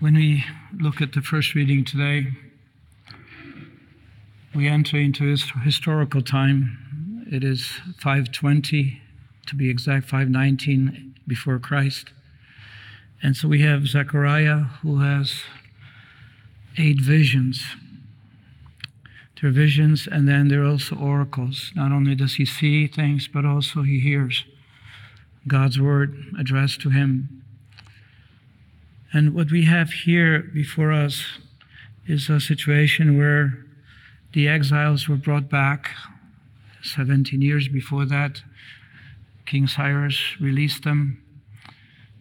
When we look at the first reading today, we enter into his historical time. It is 520, to be exact, 519 before Christ. And so we have Zechariah who has eight visions. There are visions, and then there are also oracles. Not only does he see things, but also he hears God's word addressed to him. And what we have here before us is a situation where the exiles were brought back 17 years before that. King Cyrus released them.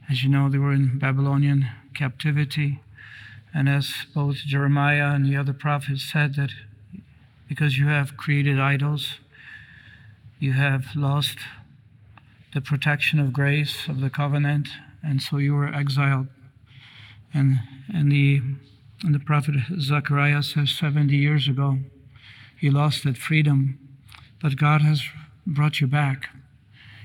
As you know, they were in Babylonian captivity. And as both Jeremiah and the other prophets said, that because you have created idols, you have lost the protection of grace of the covenant, and so you were exiled. And, and, the, and the prophet Zechariah says 70 years ago, you lost that freedom, but God has brought you back.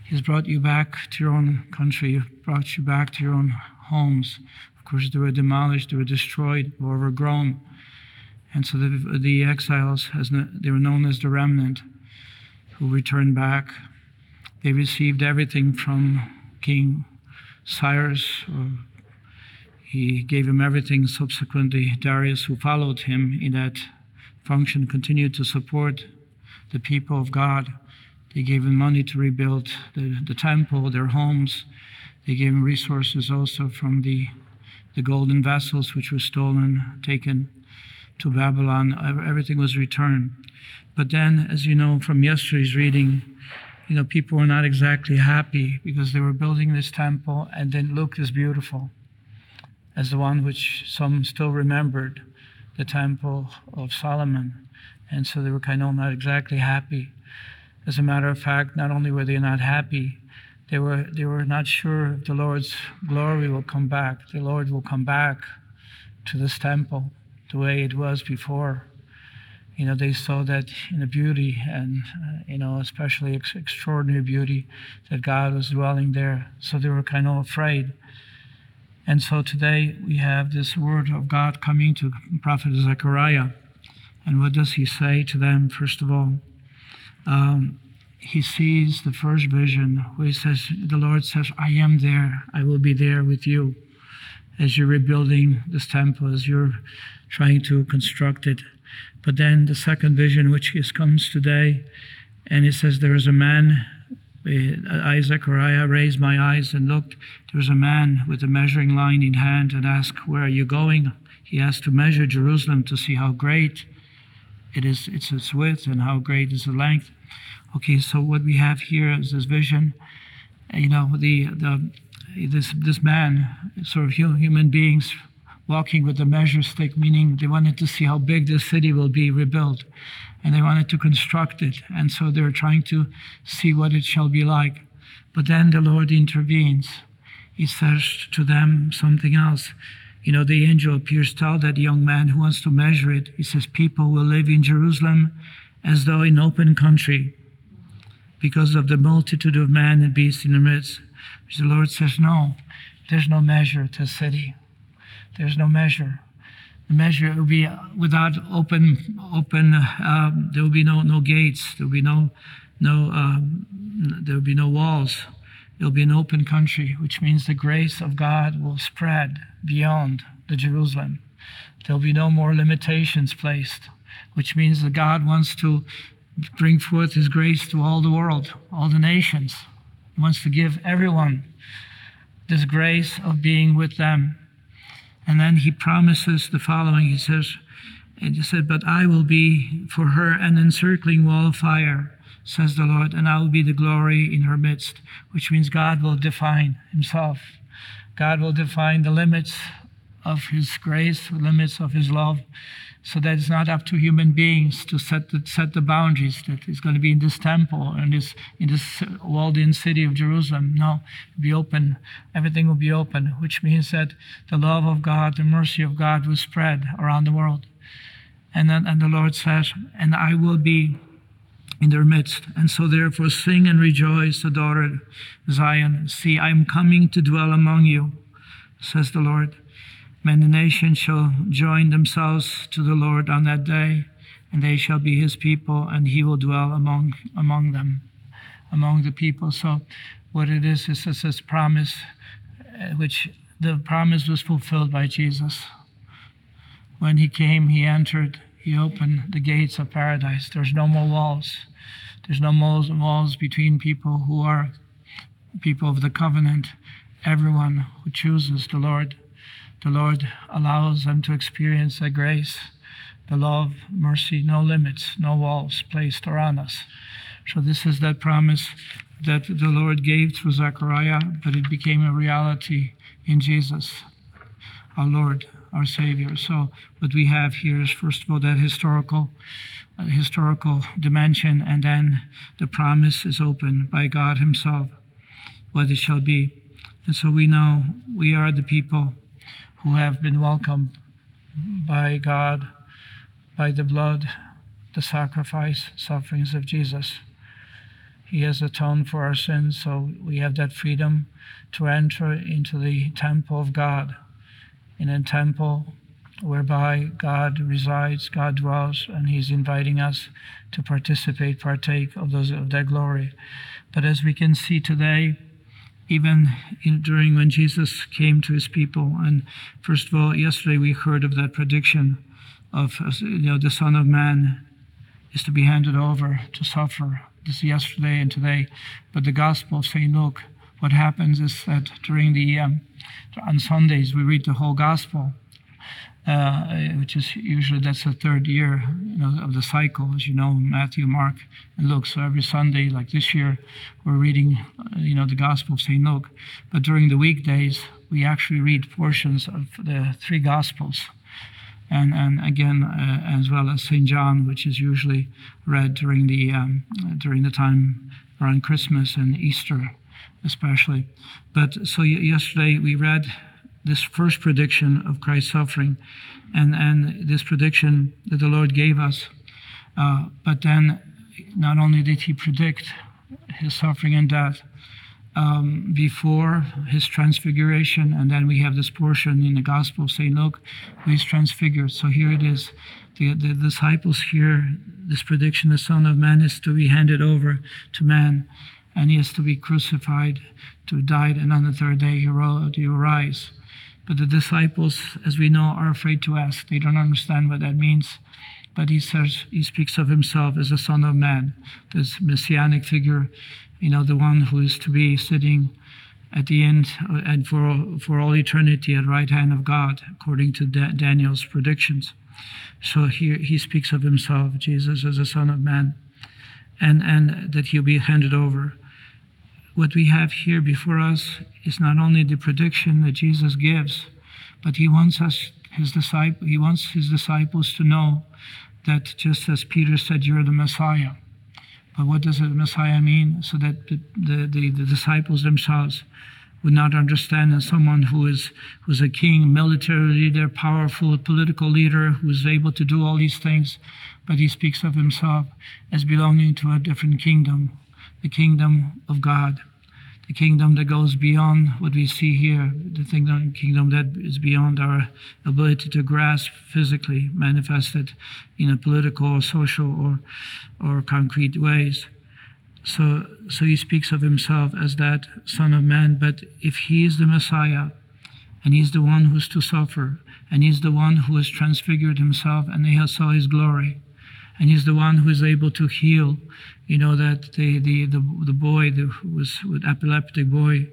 He's brought you back to your own country, He brought you back to your own homes. Of course, they were demolished, they were destroyed, were overgrown. And so the, the exiles, as they were known as the remnant, who returned back, they received everything from King Cyrus. He gave him everything. Subsequently, Darius, who followed him in that function continued to support the people of God. They gave him money to rebuild the, the temple, their homes. They gave him resources also from the, the golden vessels which were stolen, taken to Babylon. Everything was returned. But then, as you know from yesterday's reading, you know, people were not exactly happy because they were building this temple and didn't look as beautiful as the one which some still remembered the Temple of Solomon. And so they were kind of not exactly happy. As a matter of fact, not only were they not happy, they were, they were not sure if the Lord's glory will come back. The Lord will come back to this temple the way it was before. You know, they saw that in the beauty and, uh, you know, especially ex- extraordinary beauty that God was dwelling there. So they were kind of afraid. And so today we have this word of God coming to Prophet Zechariah. And what does he say to them? First of all, um, he sees the first vision where he says, The Lord says, I am there. I will be there with you as you're rebuilding this temple, as you're trying to construct it. But then the second vision, which comes today, and it says, There is a man Uh, I, Zechariah, raised my eyes and looked. There was a man with a measuring line in hand and asked, Where are you going? He asked to measure Jerusalem to see how great it is, it's its width and how great is the length. Okay, so what we have here is this vision. Uh, you know, the, the this this man, sort of human beings walking with a measure stick, meaning they wanted to see how big this city will be rebuilt and they wanted to construct it. And so they're trying to see what it shall be like. But then the Lord intervenes. He says to them something else. You know, the angel appears to that young man who wants to measure it. He says, People will live in Jerusalem as though in open country because of the multitude of man and beasts in the midst. The Lord says, No, there's no measure to a city. There's no measure measure will be without open open um, there will be no no gates. There will be no no um, there will be no walls. It will be an open country which means the grace of god will spread beyond the jerusalem. There will be no more limitations placed which means that god wants to bring forth his grace to all the world all the nations. He wants to give everyone this grace of being with them and then he promises the following. He says, and he said, But I will be for her an encircling wall of fire, says the Lord, and I will be the glory in her midst, which means God will define himself. God will define the limits of his grace, the limits of his love, so that it's not up to human beings to set the, set the boundaries that is going to be in this temple and this in this walled-in city of Jerusalem. No, be open. Everything will be open, which means that the love of God, the mercy of God, will spread around the world. And then, and the Lord says, "And I will be." in their midst. And so, therefore, sing and rejoice, the daughter Zion. See, I am coming to dwell among you, says the Lord Many nations shall join themselves to the Lord on that day, and they shall be his people, and he will dwell among among them, among the people. So, what it is is this, promise, uh, which the promise was fulfilled by Jesus. When he came, he entered, he opened the gates of paradise. There's no more walls. There's no more walls between people who are people of the covenant. Everyone who chooses the Lord, the Lord allows them to experience that grace, the love, mercy, no limits, no walls placed around us. So this is that promise that the Lord gave through Zechariah, but it became a reality in Jesus, our Lord, our Savior. So what we have here is first of all that historical uh, historical dimension, and then the promise is open by God Himself, what it shall be. And so we know we are the people who have been welcomed by God, by the blood, the sacrifice, sufferings of Jesus. He has atoned for our sins, so we have that freedom to enter into the temple of God, in a temple whereby God resides, God dwells, and He's inviting us to participate, partake of those of that glory. But as we can see today, even in, during when Jesus came to His people, and first of all, yesterday we heard of that prediction of you know the Son of Man is to be handed over to suffer. This yesterday and today, but the Gospel of Saint Luke. What happens is that during the um, on Sundays we read the whole Gospel, which is usually that's the third year you know, of the cycle, as you know, Matthew, Mark, and Luke. So every Sunday, like this year, we're reading, uh, you know, the Gospel of Saint Luke. But during the weekdays, we actually read portions of the three Gospels, and and again, uh, as well as Saint John, which is usually read during the um, during the time around Christmas and Easter, especially. But so yesterday we read this first prediction of Christ's suffering and, and this prediction that the Lord gave us. Uh, but then, not only did he predict his suffering and death um, before his transfiguration, and then we have this portion in the Gospel St. Luke, he's transfigured. So here it is. The, the disciples hear this prediction the Son of Man is to be handed over to man, and he is to be crucified, to die, and on the third day he will rise. But the disciples, as we know, are afraid to ask. They don't understand what that means. But he says, he speaks of himself as the Son of Man, this messianic figure, you know, the one who is to be sitting at the end uh, and for, for all eternity at right hand of God, according to da- Daniel's predictions. So here he speaks of himself, Jesus, as the Son of Man, and, and that he'll be handed over what we have here before us is not only the prediction that Jesus gives, but he wants us, his disciple, he wants his disciples to know that just as Peter said, you're the Messiah. But what does the Messiah mean? So that the, the, the disciples themselves would not understand as someone who is who's a king, military leader, powerful political leader who is able to do all these things, but he speaks of himself as belonging to a different kingdom, the kingdom of God, the kingdom that goes beyond what we see here, the kingdom, kingdom that is beyond our ability to grasp physically, manifested in a political or social or, or concrete ways. So, so he speaks of himself as that Son of Man. But if he is the Messiah, and he's the one who's to suffer, and he's the one who has transfigured himself, and he has saw his glory, and he's the one who is able to heal. You know that the the the, the boy that was with epileptic boy,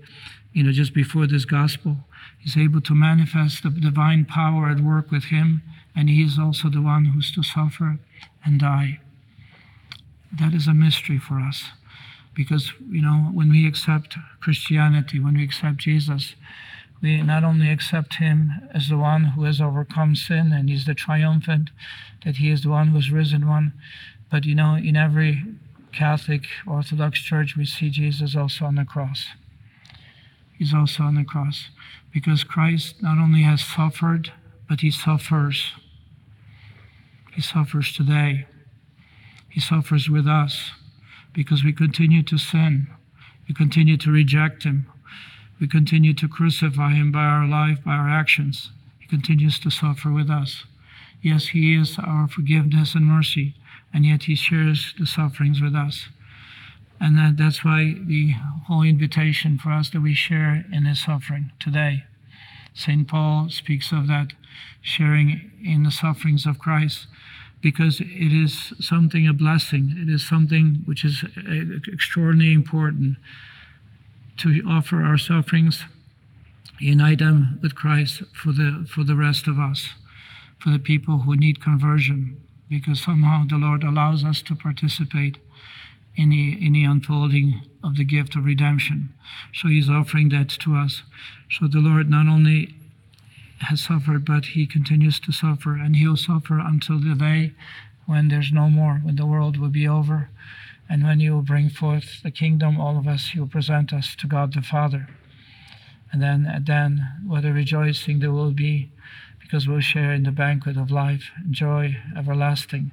you know, just before this gospel, he's able to manifest the divine power at work with him, and he is also the one who's to suffer and die. That is a mystery for us, because you know when we accept Christianity, when we accept Jesus, we not only accept him as the one who has overcome sin and he's the triumphant, that he is the one who has risen one, but you know, in every Catholic Orthodox church, we see Jesus also on the cross. He's also on the cross because Christ not only has suffered, but he suffers. He suffers today. He suffers with us because we continue to sin. We continue to reject him. We continue to crucify him by our life, by our actions. He continues to suffer with us. Yes, He is our forgiveness and mercy, and yet He shares the sufferings with us. And that, that's why the whole invitation for us that we share in His suffering today. St. Paul speaks of that sharing in the sufferings of Christ because it is something, a blessing. It is something which is uh, extraordinarily important to offer our sufferings, unite them with Christ for the, for the rest of us, for the people who need conversion, because somehow the Lord allows us to participate in the, in the unfolding of the gift of redemption. So He's offering that to us. So the Lord not only has suffered, but he continues to suffer, and he'll suffer until the day when there's no more, when the world will be over, and when you bring forth the kingdom, all of us, you'll present us to God the Father. And then, then, what a rejoicing there will be, because we'll share in the banquet of life, joy everlasting.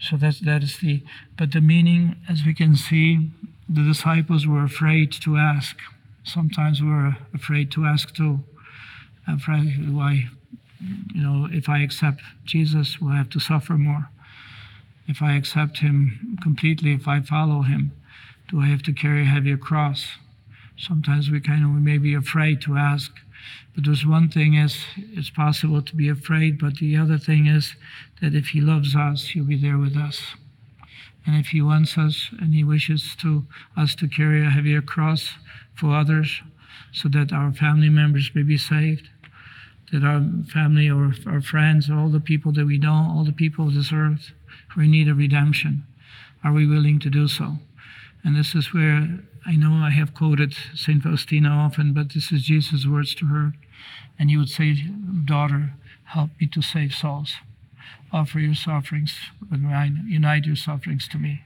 So that's that is the. But the meaning, as we can see, the disciples were afraid to ask. Sometimes we're afraid to ask too afraid why, you know, if I accept Jesus, will have to suffer more? If I accept him completely, if I follow him, do I have to carry a heavier cross? Sometimes we kind of we may be afraid to ask. But there's one thing is it's possible to be afraid, but the other thing is that if he loves us, he'll be there with us. And if he wants us and he wishes to us to carry a heavier cross for others so that our family members may be saved, that our family or our friends, all the people that we know, all the people of this earth in need of redemption, are we willing to do so? And this is where I know I have quoted St. Faustina often, but this is Jesus' words to her. And he would say, Daughter, help me to save souls. Offer your sufferings, unite your sufferings to me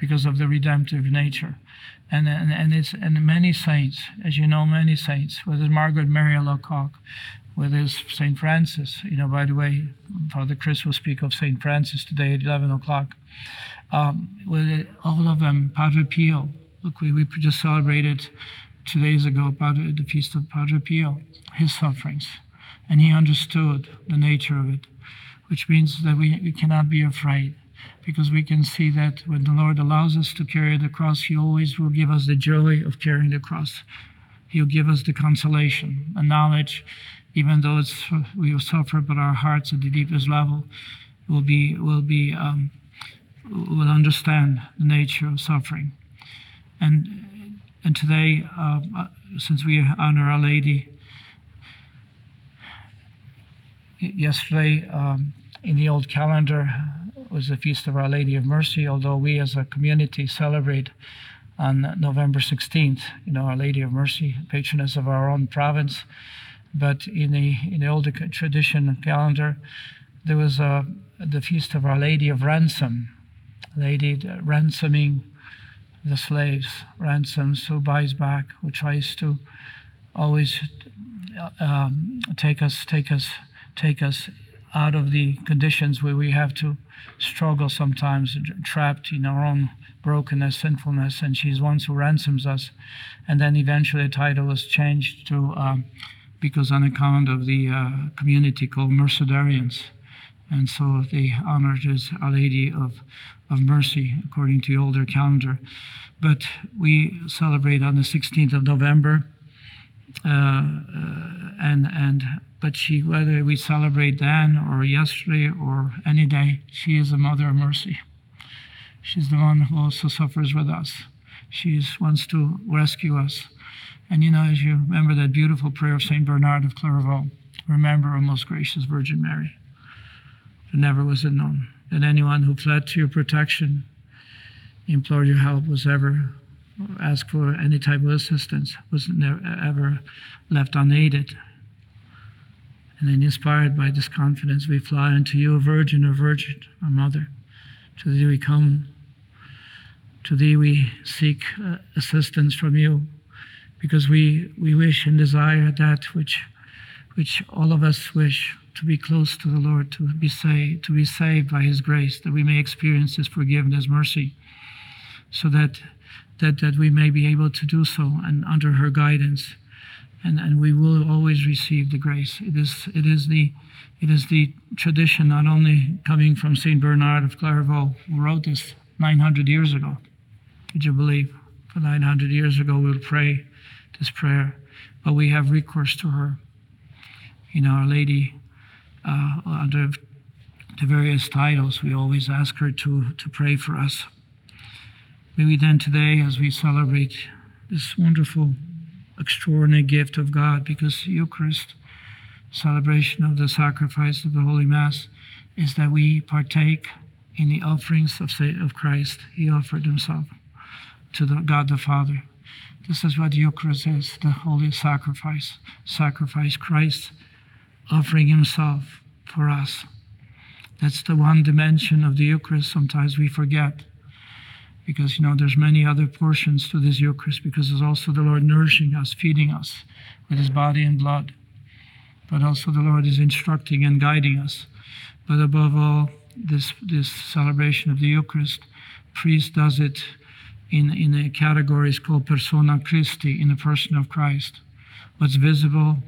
because of the redemptive nature. And, and, and, it's, and many saints, as you know, many saints, whether Margaret Mary Alacoque, with there's St. Francis. You know, by the way, Father Chris will speak of St. Francis today at 11 o'clock. Um, with all of them, Padre Pio. Look, we, we just celebrated two days ago Padre, the feast of Padre Pio, his sufferings. And he understood the nature of it, which means that we, we cannot be afraid because we can see that when the Lord allows us to carry the cross, He always will give us the joy of carrying the cross. He'll give us the consolation, the knowledge even though it's, we will suffer, but our hearts at the deepest level will be will be um, will understand the nature of suffering. And and today, uh, since we honor Our Lady, yesterday um, in the old calendar was the feast of Our Lady of Mercy. Although we as a community celebrate on November 16th, you know, Our Lady of Mercy, patroness of our own province. But in the in the older tradition calendar, there was a, uh, the feast of Our Lady of Ransom, Lady ransoming the slaves, ransoms who buys back, who tries to always um, take us, take us, take us out of the conditions where we have to struggle sometimes, trapped in our own brokenness, sinfulness, and she's one who ransoms us. And then eventually the title was changed to um, because on account of the uh, community called Mercedarians. And so they honored as Our Lady of, of Mercy, according to the older calendar. But we celebrate on the 16th of November. Uh, uh, and and but she whether we celebrate then or yesterday or any day she is a mother of mercy she's the one who also suffers with us she wants to rescue us and you know, as you remember that beautiful prayer of St. Bernard of Clairvaux, remember, O most gracious Virgin Mary, that never was it known that anyone who fled to your protection, implored your help, was ever asked for any type of assistance, was never ever left unaided. And then, inspired by this confidence, we fly unto you, Virgin, O Virgin, our Mother. To thee we come. To thee we seek uh, assistance from you because we, we wish and desire that which, which all of us wish to be close to the Lord, to be saved, to be saved by His grace, that we may experience His forgiveness, mercy, so that, that, that we may be able to do so and under her guidance. and, and we will always receive the grace. It is, it is the it is the tradition not only coming from St. Bernard of Clairvaux, who wrote this 900 years ago. Would you believe? For 900 years ago, we would pray this prayer, but we have recourse to her. You know, Our Lady, uh, under the various titles, we always ask her to, to pray for us. Maybe then today, as we celebrate this wonderful, extraordinary gift of God, because Eucharist celebration of the sacrifice of the Holy Mass is that we partake in the offerings of, of Christ. He offered himself to the God the Father. This is what Eucharist is the holy sacrifice. Sacrifice Christ offering himself for us. That's the one dimension of the Eucharist sometimes we forget. Because you know there's many other portions to this Eucharist because there's also the Lord nourishing us, feeding us with his body and blood but also the Lord is instructing and guiding us. But above all, this, this celebration of the Eucharist, priest does it in, in a categories called persona Christi, in the person of Christ. What's visible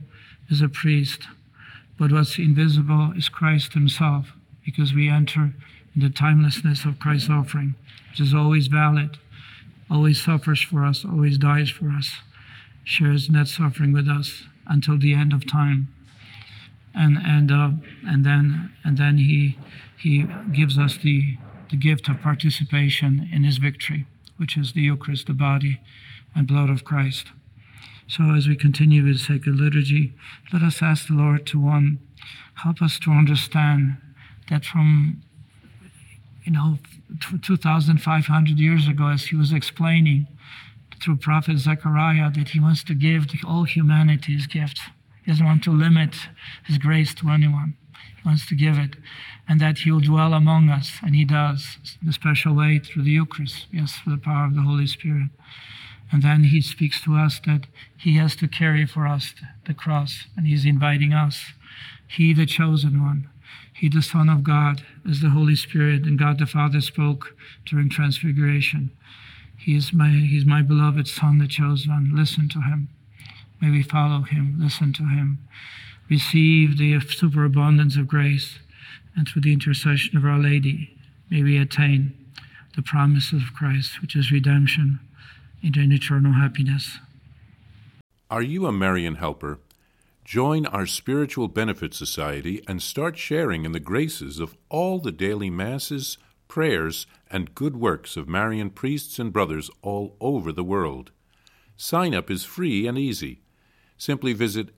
is a priest, but what's invisible is Christ himself, because we enter in the timelessness of Christ's offering, which is always valid, always suffers for us, always dies for us, shares in that suffering with us until the end of time and and uh, and then and then he he gives us the the gift of participation in his victory, which is the Eucharist, the body and blood of Christ. So as we continue with sacred liturgy, let us ask the Lord to one help us to understand that from you know 2,500 years ago, as he was explaining through prophet Zechariah, that he wants to give to all humanity his gift he doesn't want to limit His grace to anyone. He wants to give it. And that He will dwell among us. And He does in a special way through the Eucharist. Yes, through the power of the Holy Spirit. And then He speaks to us that He has to carry for us the cross. And He's inviting us. He, the chosen one. He, the Son of God, as the Holy Spirit and God the Father spoke during Transfiguration. He is my, he's my beloved Son, the chosen one. Listen to him. May we follow him, listen to him, receive the superabundance of grace, and through the intercession of Our Lady, may we attain the promises of Christ, which is redemption into an eternal happiness. Are you a Marian helper? Join our Spiritual Benefit Society and start sharing in the graces of all the daily masses, prayers, and good works of Marian priests and brothers all over the world. Sign up is free and easy simply visit